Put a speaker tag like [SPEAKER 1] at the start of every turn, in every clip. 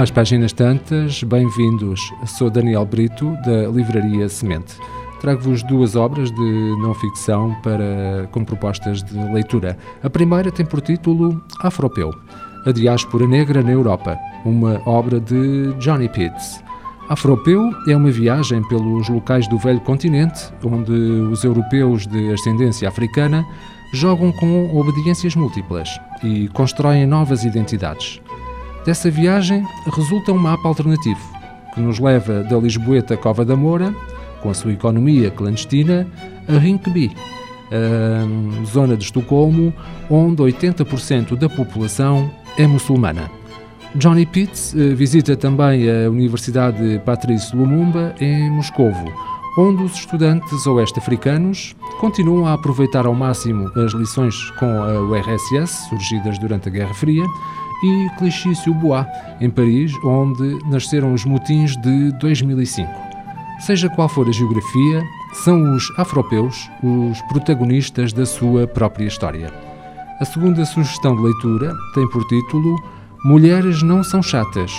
[SPEAKER 1] Às páginas tantas, bem-vindos. Sou Daniel Brito, da Livraria Semente. Trago-vos duas obras de não-ficção para, com propostas de leitura. A primeira tem por título Afropeu, a diáspora negra na Europa, uma obra de Johnny Pitts. Afropeu é uma viagem pelos locais do velho continente, onde os europeus de ascendência africana jogam com obediências múltiplas e constroem novas identidades. Dessa viagem resulta um mapa alternativo, que nos leva da Lisboeta Cova da Moura, com a sua economia clandestina, a Rinkeby, a zona de Estocolmo, onde 80% da população é muçulmana. Johnny Pitts eh, visita também a Universidade Patrice Lumumba em Moscovo, onde os estudantes oeste-africanos continuam a aproveitar ao máximo as lições com a URSS, surgidas durante a Guerra Fria, e Clichy-sous-Bois, em Paris, onde nasceram os motins de 2005. Seja qual for a geografia, são os afropeus os protagonistas da sua própria história. A segunda sugestão de leitura tem por título Mulheres não são chatas,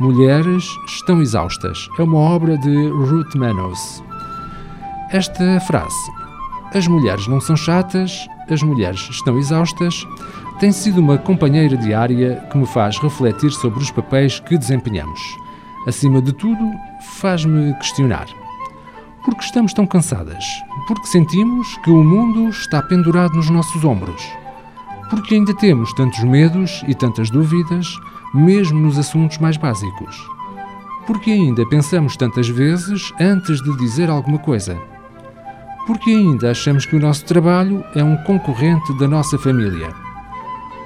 [SPEAKER 1] mulheres estão exaustas. É uma obra de Ruth Manos. Esta frase, as mulheres não são chatas, as mulheres estão exaustas, tem sido uma companheira diária que me faz refletir sobre os papéis que desempenhamos. Acima de tudo, faz-me questionar. Por que estamos tão cansadas? Porque sentimos que o mundo está pendurado nos nossos ombros porque ainda temos tantos medos e tantas dúvidas, mesmo nos assuntos mais básicos. Porque ainda pensamos tantas vezes antes de dizer alguma coisa. Porque ainda achamos que o nosso trabalho é um concorrente da nossa família.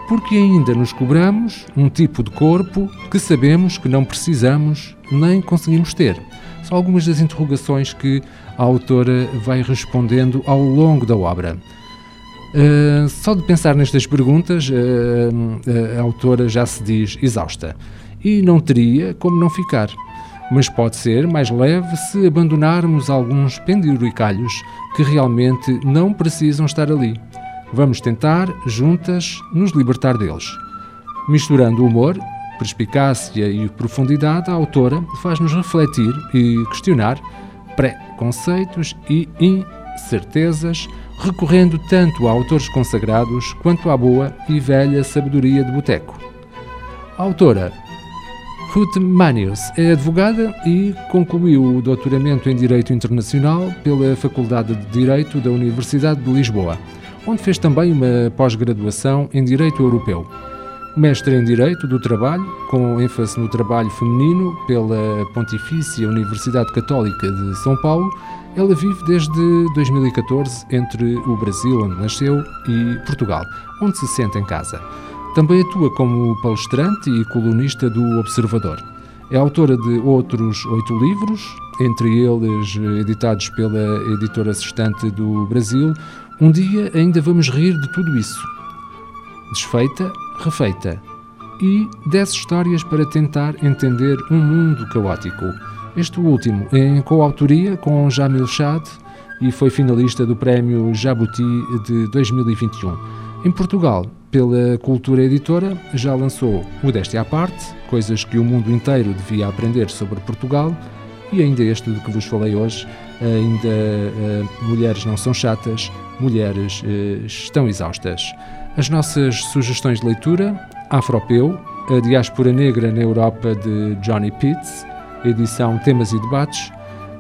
[SPEAKER 1] Porque ainda nos cobramos um tipo de corpo que sabemos que não precisamos nem conseguimos ter. São algumas das interrogações que a autora vai respondendo ao longo da obra. Uh, só de pensar nestas perguntas, uh, uh, a autora já se diz exausta. E não teria como não ficar. Mas pode ser mais leve se abandonarmos alguns penduricalhos que realmente não precisam estar ali. Vamos tentar, juntas, nos libertar deles. Misturando humor, perspicácia e profundidade, a autora faz-nos refletir e questionar pré-conceitos e incertezas recorrendo tanto a autores consagrados quanto à boa e velha sabedoria de boteco. A autora Ruth Manius é advogada e concluiu o doutoramento em Direito Internacional pela Faculdade de Direito da Universidade de Lisboa, onde fez também uma pós-graduação em Direito Europeu. Mestre em Direito do Trabalho, com ênfase no trabalho feminino pela Pontifícia Universidade Católica de São Paulo ela vive desde 2014 entre o Brasil, onde nasceu, e Portugal, onde se sente em casa. Também atua como palestrante e colunista do Observador. É autora de outros oito livros, entre eles editados pela editora assistente do Brasil. Um dia ainda vamos rir de tudo isso. Desfeita, refeita. E dez histórias para tentar entender um mundo caótico este último em coautoria com Jamil Chad e foi finalista do Prémio Jabuti de 2021. Em Portugal, pela Cultura Editora, já lançou Modéstia à Parte, coisas que o mundo inteiro devia aprender sobre Portugal, e ainda este de que vos falei hoje, ainda uh, Mulheres não são chatas, Mulheres uh, estão exaustas. As nossas sugestões de leitura, Afropeu, A Diáspora Negra na Europa de Johnny Pitts, edição Temas e Debates,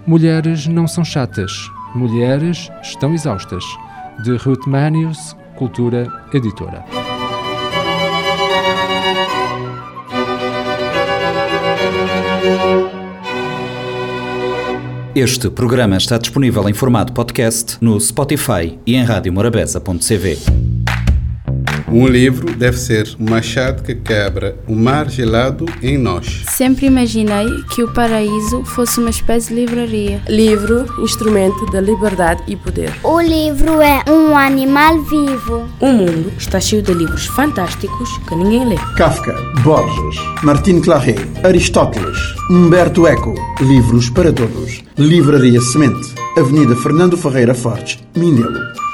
[SPEAKER 1] Mulheres não são chatas, Mulheres estão exaustas, de Ruth Manius, Cultura Editora.
[SPEAKER 2] Este programa está disponível em formato podcast no Spotify e em radiomorabeza.cv.
[SPEAKER 3] Um livro deve ser um machado que quebra o mar gelado em nós.
[SPEAKER 4] Sempre imaginei que o paraíso fosse uma espécie de livraria.
[SPEAKER 5] Livro, instrumento da liberdade e poder.
[SPEAKER 6] O livro é um animal vivo.
[SPEAKER 5] O mundo está cheio de livros fantásticos que ninguém lê.
[SPEAKER 7] Kafka, Borges, Martin Claret, Aristóteles, Humberto Eco. Livros para todos. Livraria Semente. Avenida Fernando Ferreira Fortes, Mindelo.